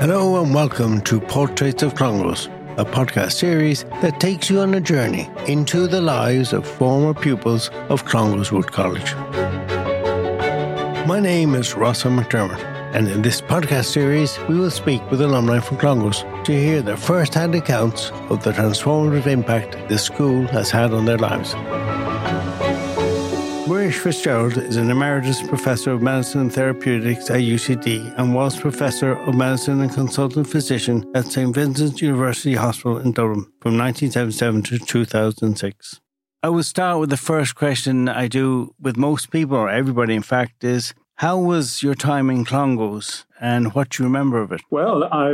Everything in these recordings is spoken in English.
Hello and welcome to Portraits of Clongowes, a podcast series that takes you on a journey into the lives of former pupils of Clongowes Wood College. My name is Rossa McDermott, and in this podcast series, we will speak with alumni from Clongowes to hear their first hand accounts of the transformative impact this school has had on their lives. Muiris Fitzgerald is an emeritus professor of medicine and therapeutics at UCD and was professor of medicine and consultant physician at St. Vincent's University Hospital in Dublin from 1977 to 2006. I will start with the first question I do with most people, or everybody in fact, is how was your time in Clongowes and what do you remember of it? Well, I,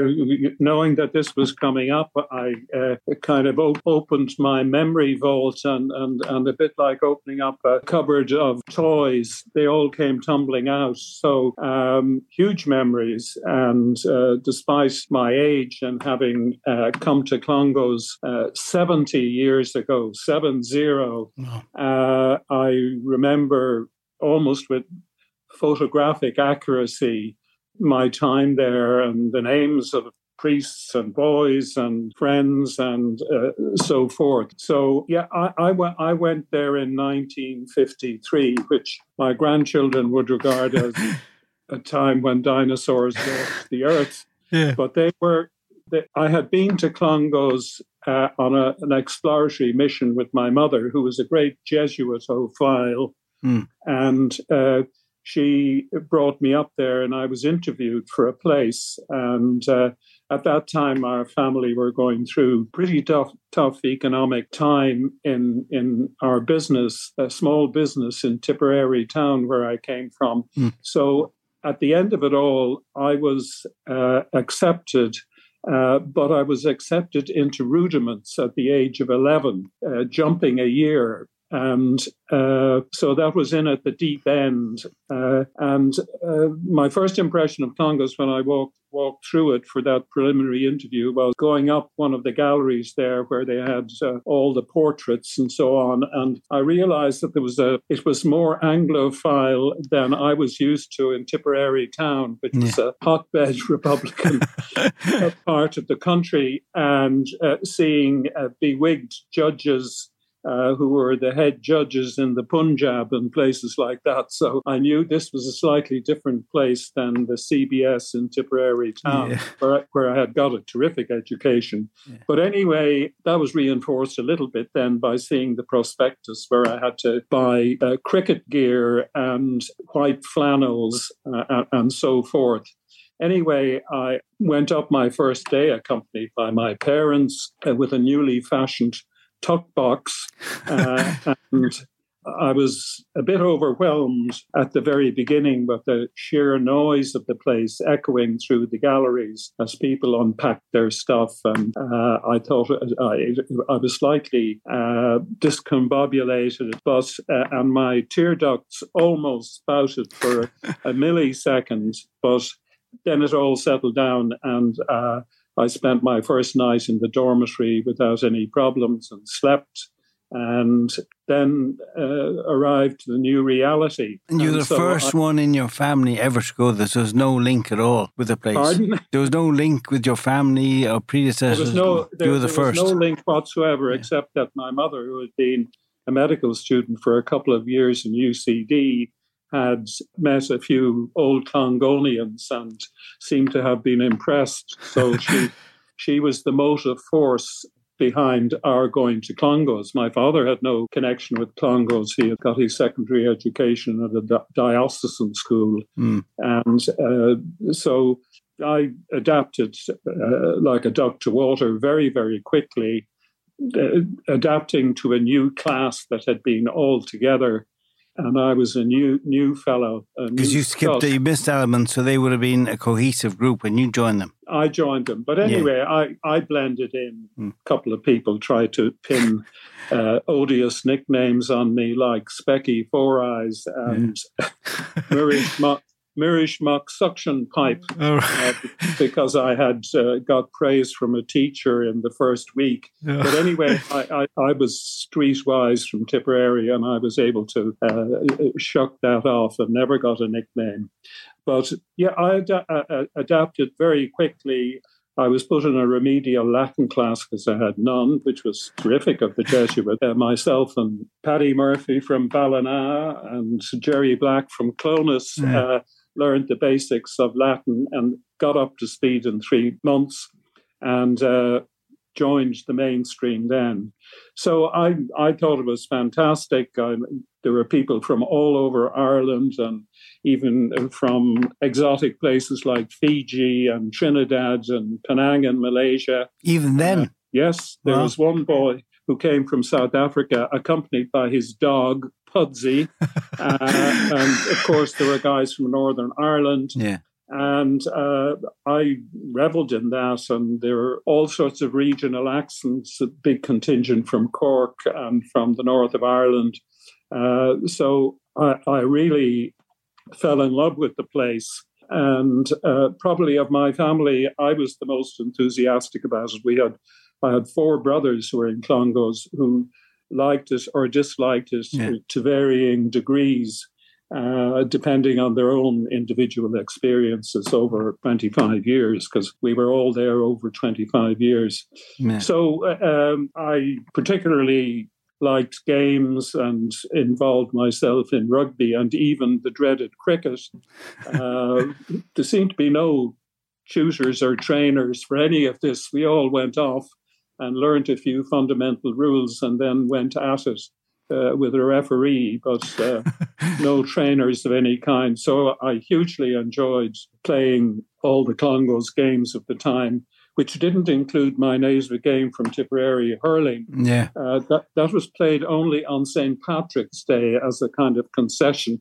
knowing that this was coming up, I uh, kind of op- opened my memory vault and, and, and a bit like opening up a cupboard of toys, they all came tumbling out. So, um, huge memories. And uh, despite my age and having uh, come to Clongowes uh, 70 years ago, 7 0, uh, I remember almost with photographic accuracy my time there and the names of priests and boys and friends and uh, so forth. So yeah, I, I, went. I went there in 1953, which my grandchildren would regard as a time when dinosaurs left the earth. Yeah. But they were. They, I had been to Clongowes uh, on a, an exploratory mission with my mother, who was a great Jesuitophile, mm. and uh, she brought me up there and I was interviewed for a place. And uh, at that time, our family were going through pretty tough, tough economic time in, in our business, a small business in Tipperary town where I came from. Mm. So at the end of it all, I was uh, accepted. Uh, but I was accepted into rudiments at the age of 11, uh, jumping a year and uh, so that was in at the deep end. Uh, and uh, my first impression of Clongowes when I walked walked through it for that preliminary interview was going up one of the galleries there where they had uh, all the portraits and so on. And I realized that there was a it was more Anglophile than I was used to in Tipperary town, which yeah. was a hotbed Republican part of the country, and uh, seeing uh, bewigged judges uh, who were the head judges in the Punjab and places like that. So I knew this was a slightly different place than the CBS in Tipperary town, yeah. where, I, where I had got a terrific education. Yeah. But anyway, that was reinforced a little bit then by seeing the prospectus where I had to buy uh, cricket gear and white flannels uh, and so forth. Anyway, I went up my first day accompanied by my parents uh, with a newly fashioned tuck box. Uh, and I was a bit overwhelmed at the very beginning with the sheer noise of the place echoing through the galleries as people unpacked their stuff. And uh, I thought I, I was slightly uh, discombobulated, but uh, and my tear ducts almost spouted for a, a millisecond, but then it all settled down and uh, I spent my first night in the dormitory without any problems and slept and then uh, arrived the new reality. And you're the so first I, one in your family ever to go there. So there's no link at all with the place. Pardon? There was no link with your family or predecessors. There was no, there, you were the first. No link whatsoever, yeah. except that my mother, who had been a medical student for a couple of years in UCD, had met a few old Clongownians and seemed to have been impressed. So she she was the motive force behind our going to Clongowes. My father had no connection with Clongowes. He had got his secondary education at a diocesan school. Mm. And uh, so I adapted uh, like a duck to water very, very quickly, uh, adapting to a new class that had been all together and I was a new new fellow. Because you skipped, you missed elements, so they would have been a cohesive group when you joined them. I joined them, but anyway, yeah. I I blended in. Hmm. A couple of people tried to pin uh, odious nicknames on me, like Specky Four Eyes and yeah. Murray Mirishmak suction pipe oh. uh, because I had uh, got praise from a teacher in the first week. Yeah. But anyway, I, I, I, was streetwise from Tipperary and I was able to uh, shuck that off and never got a nickname. But yeah, I ad- uh, adapted very quickly. I was put in a remedial Latin class because I had none, which was terrific of the Jesuit. Uh, myself and Paddy Murphy from Ballina and Jerry Black from Clones yeah. uh, learned the basics of Latin and got up to speed in three months. And uh, joined the mainstream then. So I, I thought it was fantastic. I, there were people from all over Ireland and even from exotic places like Fiji and Trinidad and Penang in Malaysia. Even then? Uh, yes, there wow. was one boy who came from South Africa accompanied by his dog, Pudsey. uh, and of course, there were guys from Northern Ireland. Yeah. And uh, I reveled in that. And there were all sorts of regional accents, a big contingent from Cork and from the north of Ireland. Uh, so I, I, really fell in love with the place. And uh, probably of my family, I was the most enthusiastic about it. We had, I had four brothers who were in Clongowes who liked it or disliked it yeah. to varying degrees uh, depending on their own individual experiences over 25 years, because we were all there over 25 years. So um, I particularly liked games and involved myself in rugby and even the dreaded cricket. Uh, there seemed to be no tutors or trainers for any of this. We all went off and learned a few fundamental rules and then went at it uh, with a referee, but uh, no trainers of any kind. So I hugely enjoyed playing all the Clongowes games of the time, which didn't include my Naismith game from Tipperary hurling. Yeah, uh, that that was played only on St Patrick's Day as a kind of concession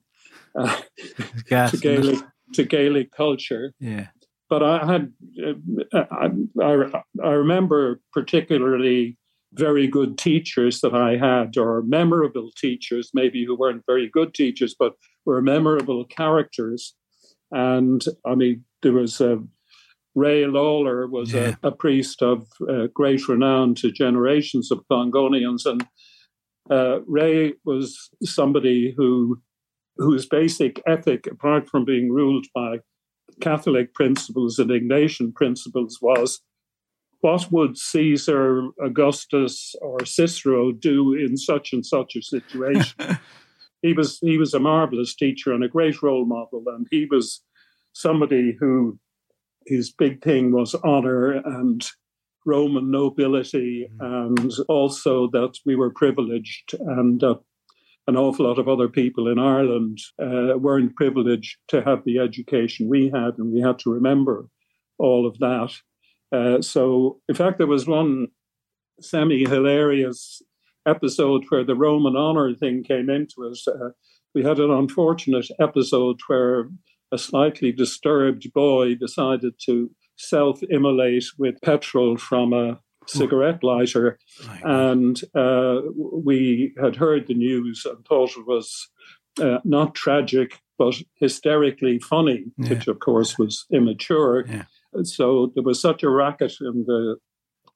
uh, to Gaelic to Gaelic culture. Yeah. But I had, uh, I, I, I remember particularly very good teachers that I had, or memorable teachers, maybe who weren't very good teachers, but were memorable characters. And I mean, there was a uh, Ray Lawler was yeah. a, a, priest of uh, great renown to generations of Clongownians, and uh, Ray was somebody who whose basic ethic, apart from being ruled by Catholic principles and Ignatian principles, was what would Caesar, Augustus, or Cicero do in such and such a situation? he was he was a marvelous teacher and a great role model, and he was somebody who his big thing was honor and Roman nobility, mm-hmm. and also that we were privileged, and uh, an awful lot of other people in Ireland uh, weren't privileged to have the education we had, and we had to remember all of that. Uh, so, in fact, there was one semi hilarious episode where the Roman honor thing came into us. Uh, we had an unfortunate episode where a slightly disturbed boy decided to self immolate with petrol from a cigarette lighter. and uh, we had heard the news and thought it was uh, not tragic, but hysterically funny, yeah. which of course was immature. Yeah. So there was such a racket in the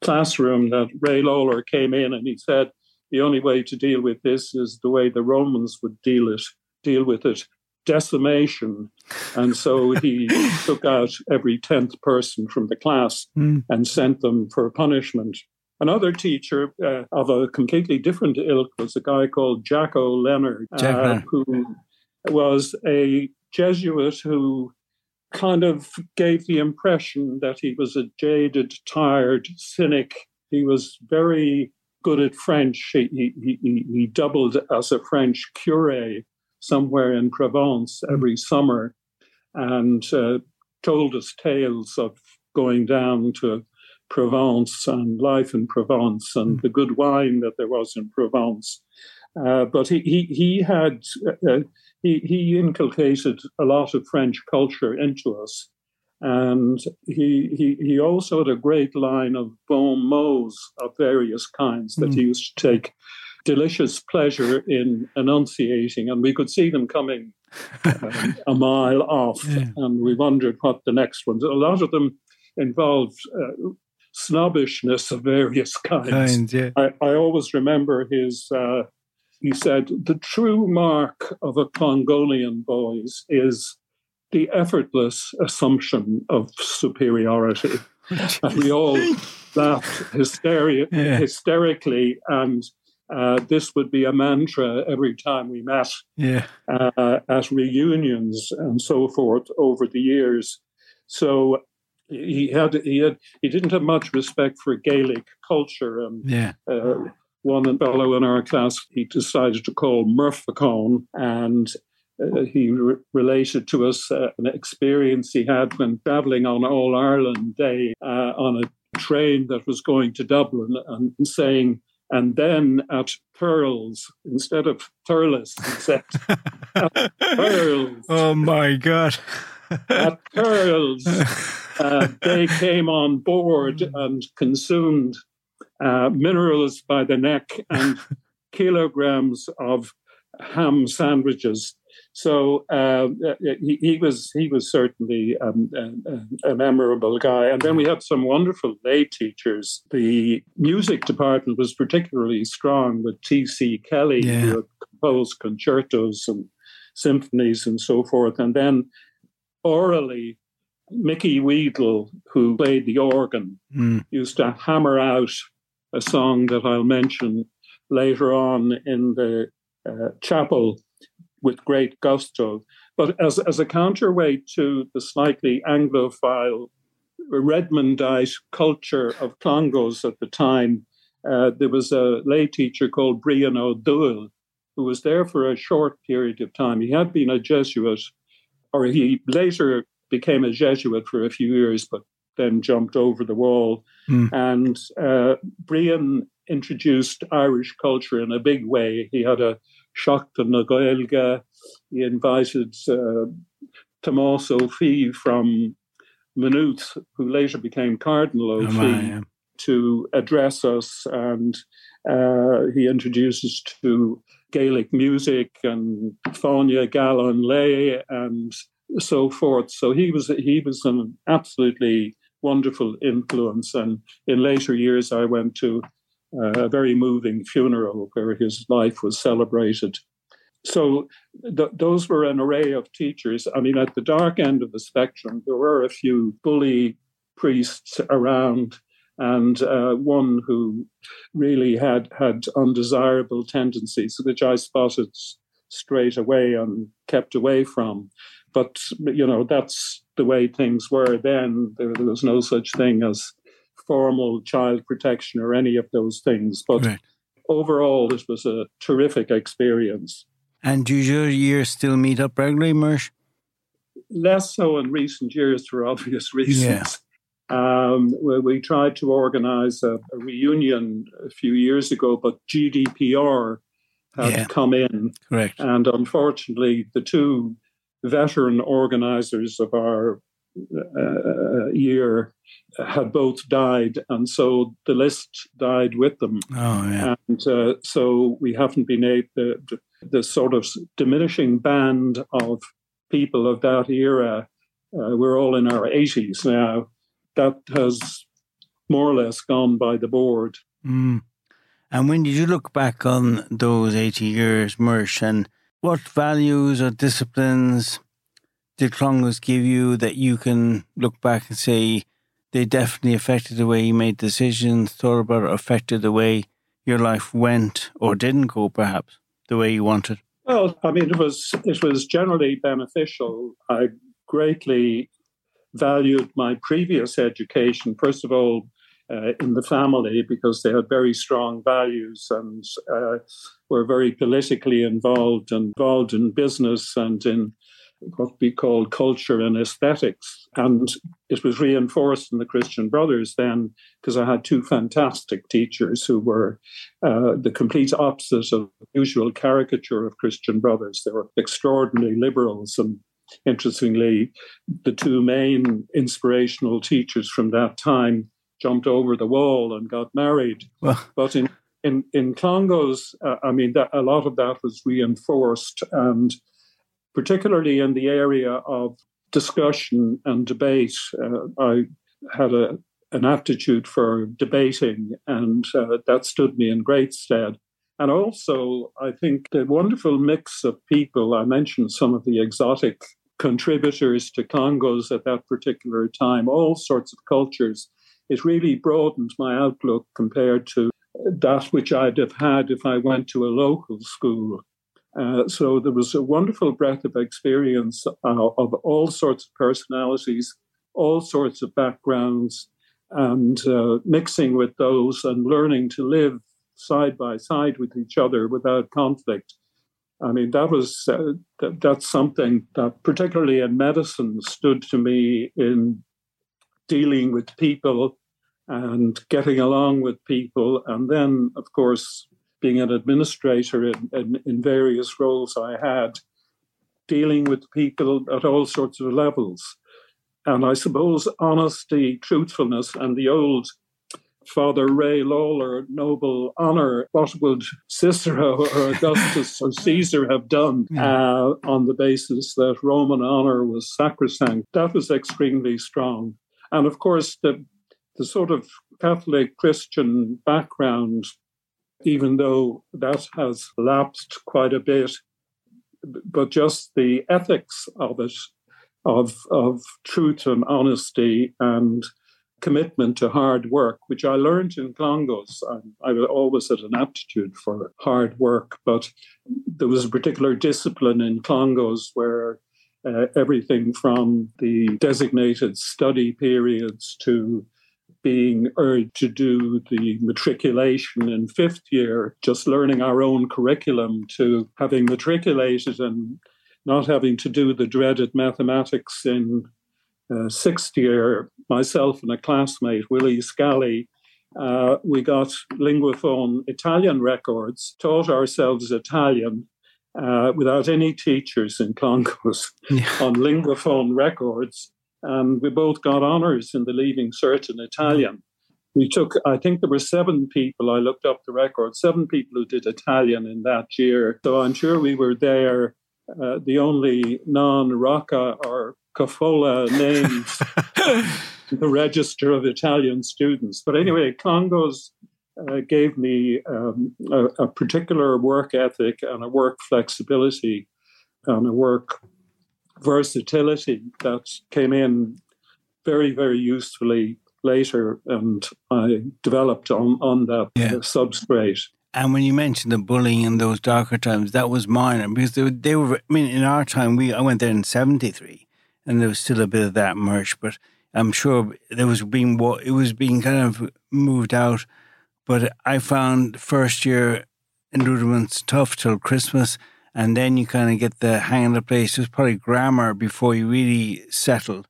classroom that Ray Lawler came in and he said, the only way to deal with this is the way the Romans would deal it, deal with it, decimation. And so he took out every tenth person from the class mm. and sent them for punishment. Another teacher uh, of a completely different ilk was a guy called Jacko Leonard, uh, who was a Jesuit who kind of gave the impression that he was a jaded, tired cynic. He was very good at French. He, he, he, he doubled as a French cure somewhere in Provence hmm. every summer and uh, told us tales of going down to Provence and life in Provence and hmm. the good wine that there was in Provence. Uh, but he, he, he had uh, he, he inculcated a lot of French culture into us. And he, he, he also had a great line of bon mots of various kinds that mm. he used to take delicious pleasure in enunciating. And we could see them coming um, a mile off. Yeah. And we wondered what the next ones, a lot of them involved uh, snobbishness of various kinds. Kind, yeah. I, I always remember his uh, he said, the true mark of a Clongownian boys is the effortless assumption of superiority. and we all laughed hysteria, yeah. hysterically, and uh, this would be a mantra every time we met yeah. uh, at reunions and so forth over the years. So he had he had he didn't have much respect for Gaelic culture and yeah. Uh, one fellow in our class he decided to call Murphacone and uh, he re- related to us uh, an experience he had when traveling on All Ireland Day uh, on a train that was going to Dublin and saying, and then at Pearls instead of Thurles, said, Pearls. Oh my God. at Pearls, uh, they came on board and consumed uh, minerals by the neck and kilograms of ham sandwiches. So uh, he, he, was he was certainly um, a, a, memorable guy. And then we had some wonderful lay teachers. The music department was particularly strong with T.C. Kelly, yeah. who had composed concertos and symphonies and so forth. And then orally, Mickey Weedle, who played the organ, mm. used to hammer out a song that I'll mention later on in the uh, chapel with great gusto. But as, as a counterweight to the slightly Anglophile Redmondite culture of Clongowes at the time, uh, there was a lay teacher called Brian O'Doyle who was there for a short period of time. He had been a Jesuit, or he later became a Jesuit for a few years, but then jumped over the wall. Mm. And uh, Brian introduced Irish culture in a big way. He had a Seachtain na Gaeilge. He invited uh, Ó Fiaich from Maynooth, who later became Cardinal Ó Fiaich, oh yeah. to address us. And uh, he introduced us to Gaelic music and Fáinne Gaeilge Lay and so forth. So he was he was an absolutely wonderful influence. And in later years, I went to a very moving funeral where his life was celebrated. So th- those were an array of teachers. I mean, at the dark end of the spectrum, there were a few bully priests around, and uh, one who really had had undesirable tendencies, which I spotted straight away and kept away from. But you know, that's the way things were then. There, there was no such thing as formal child protection or any of those things. But right. overall, this was a terrific experience. And do your years still meet up regularly, Muiris? Less so in recent years for obvious reasons. Yeah. Um, we, we, tried to organize a, a, reunion a few years ago, but GDPR had yeah. come in. Correct. And unfortunately, the two veteran organizers of our uh, year had both died, and so the list died with them. Oh, yeah. And uh, so we haven't been able the, the sort of diminishing band of people of that era. Uh, we're all in our 80s now. That has more or less gone by the board. Mm. And when did you look back on those 80 years, Muiris, and what values or disciplines did Clongowes give you that you can look back and say they definitely affected the way you made decisions, thought about it, affected the way your life went or didn't go, perhaps, the way you wanted? Well, I mean, it was it was generally beneficial. I greatly valued my previous education. First of all, uh, in the family because they had very strong values and uh, were very politically involved, and involved in business and in what we call culture and aesthetics. And it was reinforced in the Christian Brothers then because I had two fantastic teachers who were uh, the complete opposite of the usual caricature of Christian Brothers. They were extraordinary liberals. And interestingly, the two main inspirational teachers from that time jumped over the wall and got married. Well. But in in in Clongowes, uh, I mean, that, a lot of that was reinforced, and particularly in the area of discussion and debate. Uh, I had a, an aptitude for debating, and uh, that stood me in great stead. And also, I think the wonderful mix of people, I mentioned some of the exotic contributors to Clongowes at that particular time, all sorts of cultures. It really broadened my outlook compared to that which I'd have had if I went to a local school. Uh, so there was a wonderful breadth of experience uh, of all sorts of personalities, all sorts of backgrounds, and uh, mixing with those and learning to live side by side with each other without conflict. I mean, that was uh, th- that's something that, particularly in medicine, stood to me in dealing with people and getting along with people, and then, of course, being an administrator in, in, in various roles I had, dealing with people at all sorts of levels. And I suppose honesty, truthfulness, and the old Father Ray Lawler noble honor, what would Cicero or Augustus or Caesar have done uh, on the basis that Roman honor was sacrosanct? That was extremely strong. And of course, the, the sort of Catholic Christian background even though that has lapsed quite a bit. But just the ethics of it, of, of truth and honesty and commitment to hard work, which I learned in Clongowes. I, I always had an aptitude for hard work, but there was a particular discipline in Clongowes where uh, everything from the designated study periods to being urged to do the matriculation in fifth year, just learning our own curriculum to having matriculated and not having to do the dreaded mathematics in uh, sixth year, myself and a classmate, Willie Scally, uh, we got Linguaphone Italian records, taught ourselves Italian uh, without any teachers in Clongowes yeah. on Linguaphone records and we both got honours in the Leaving Cert in Italian. We took, I think there were seven people, I looked up the record, seven people who did Italian in that year. So I'm sure we were there, uh, the only non Rocca or Cafola names in the register of Italian students. But anyway, Clongowes uh, gave me um, a, a particular work ethic and a work flexibility and a work versatility that came in very, very usefully later, and I developed on, on that yeah. substrate. And when you mentioned the bullying in those darker times, that was minor because they were, they were, I mean, in our time, we I went there in 73 and there was still a bit of that merch, but I'm sure there was being, it was being kind of moved out. But I found first year in rudiments tough till Christmas and then you kind of get the hang of the place. It was probably grammar before you really settled.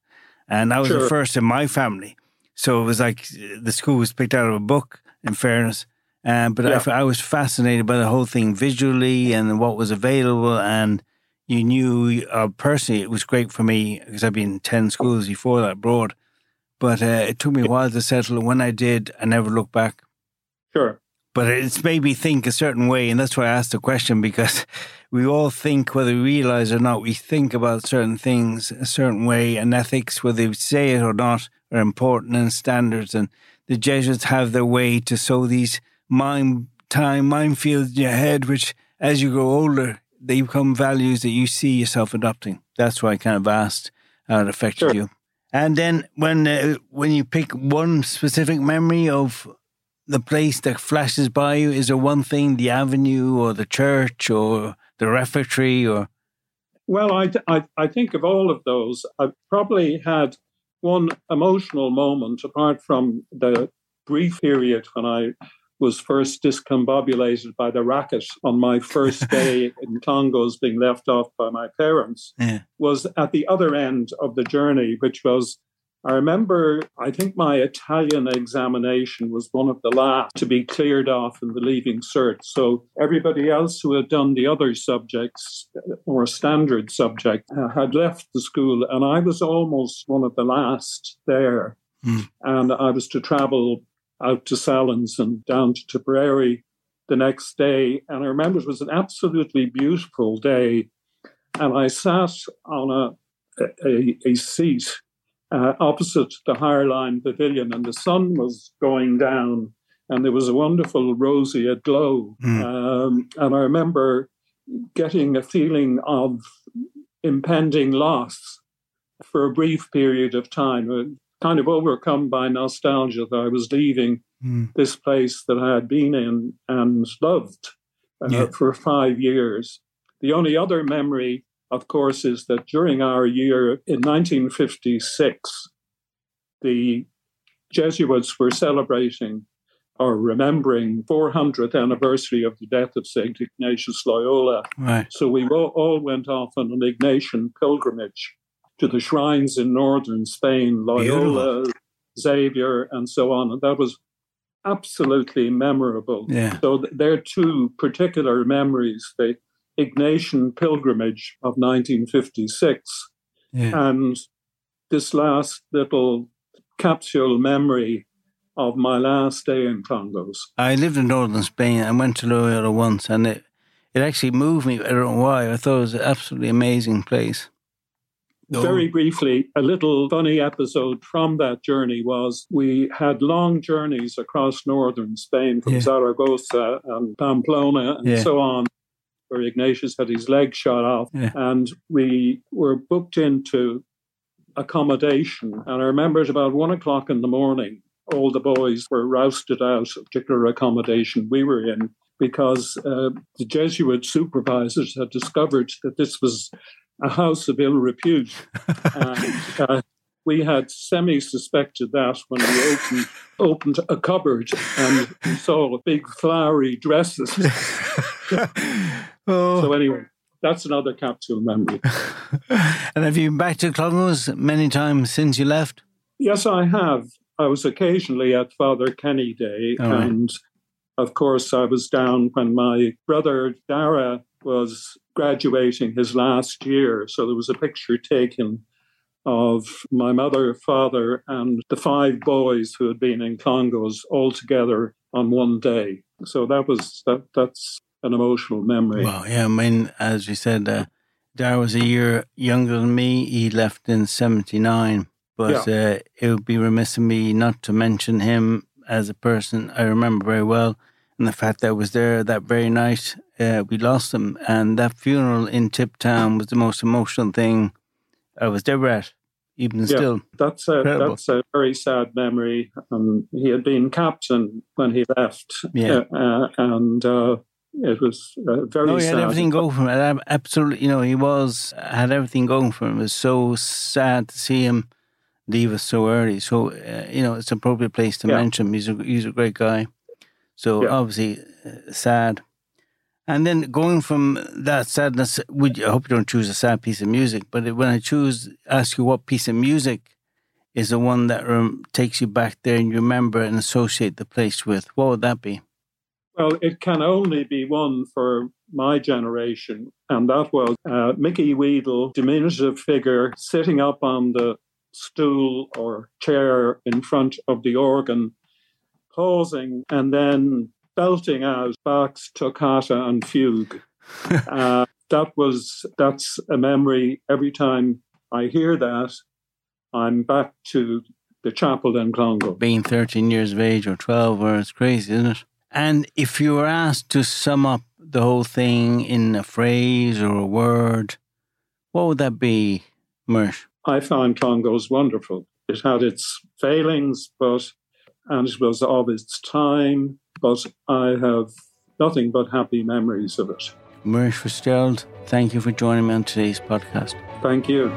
And I was sure. the first in my family. So it was like the school was picked out of a book, in fairness. Um, but yeah. I, I was fascinated by the whole thing visually and what was available. And you knew, uh, personally, it was great for me because I've been 10 schools before that abroad. But uh, it took me a while to settle. And when I did, I never looked back. Sure. But it's made me think a certain way. And that's why I asked the question because we all think, whether we realize or not, we think about certain things a certain way, and ethics, whether we say it or not, are important and standards. And the Jesuits have their way to sow these mind time minefields in your head, which as you grow older, they become values that you see yourself adopting. That's why I kind of asked how it affected sure. you. And then when uh, when you pick one specific memory of the place that flashes by you, is there one thing, the avenue or the church or the refectory or? Well, I, I, I think of all of those. I've probably had one emotional moment apart from the brief period when I was first discombobulated by the racket on my first day in Clongowes being left off by my parents yeah. was at the other end of the journey, which was I remember, I think my Italian examination was one of the last to be cleared off in the leaving cert. So everybody else who had done the other subjects or standard subject uh, had left the school, and I was almost one of the last there. Mm. And I was to travel out to Sallins and down to Tipperary the next day. And I remember it was an absolutely beautiful day. And I sat on a, a, a seat uh, opposite the Higher Line Pavilion, and the sun was going down, and there was a wonderful roseate glow. Mm. Um, and I remember getting a feeling of impending loss for a brief period of time, uh, kind of overcome by nostalgia that I was leaving mm. this place that I had been in and loved uh, yeah. for five years. The only other memory, of course, is that during our year in 1956, the Jesuits were celebrating or remembering 400th anniversary of the death of St. Ignatius Loyola. Right. So we all went off on an Ignatian pilgrimage to the shrines in northern Spain, Loyola, Beautiful. Xavier, and so on. And that was absolutely memorable. Yeah. So th- there are two particular memories the Ignatian pilgrimage of 1956 yeah. and this last little capsule memory of my last day in Clongowes. I lived in northern Spain and went to Loyola once, and it it actually moved me. I don't know why. I thought it was an absolutely amazing place. Very briefly, a little funny episode from that journey was we had long journeys across northern Spain from yeah. Zaragoza and Pamplona and yeah. so on, where Ignatius had his leg shot off. Yeah. And we were booked into accommodation. And I remember at about one o'clock in the morning, all the boys were rousted out of particular accommodation we were in because uh, the Jesuit supervisors had discovered that this was a house of ill repute. and, uh, we had semi-suspected that when we opened opened a cupboard and saw big flowery dresses. oh. So anyway, that's another capsule memory. and have you been back to Clongowes many times since you left? Yes, I have. I was occasionally at Father Kenny Day, right. and of course, I was down when my brother Dara was graduating his last year. So there was a picture taken of my mother, father, and the five boys who had been in Clongowes all together on one day. So that was that. That's an emotional memory. Wow, yeah. I mean, as you said, uh, Dara was a year younger than me. He left in '79, but yeah. uh, it would be remiss of me not to mention him as a person I remember very well. And the fact that I was there that very night, uh, we lost him. And that funeral in Tiptown was the most emotional thing I was at, even yeah, still. That's a, that's a very sad memory. Um, he had been captain when he left. Yeah. Uh, and uh, it was uh, very. No, he had everything going for him. Absolutely, you know, he was had everything going for him. It was so sad to see him leave us so early. So uh, you know, it's an appropriate place to yeah. mention him. He's a he's a great guy. So yeah. obviously uh, sad. And then going from that sadness, would I hope you don't choose a sad piece of music, but when I choose, ask you what piece of music is the one that um, takes you back there and you remember and associate the place with, what would that be? Well, it can only be one for my generation, and that was uh, Mickey Weedle, diminutive figure, sitting up on the stool or chair in front of the organ, pausing and then belting out Bach's toccata and fugue. uh, that was that's a memory. Every time I hear that, I'm back to the chapel in Clongo. Being 13 years of age or 12, or it's crazy, isn't it? And if you were asked to sum up the whole thing in a phrase or a word, what would that be, Muiris? I found Clongowes wonderful. It had its failings, but and it was of its time, but I have nothing but happy memories of it. Muiris Fitzgerald, thank you for joining me on today's podcast. Thank you.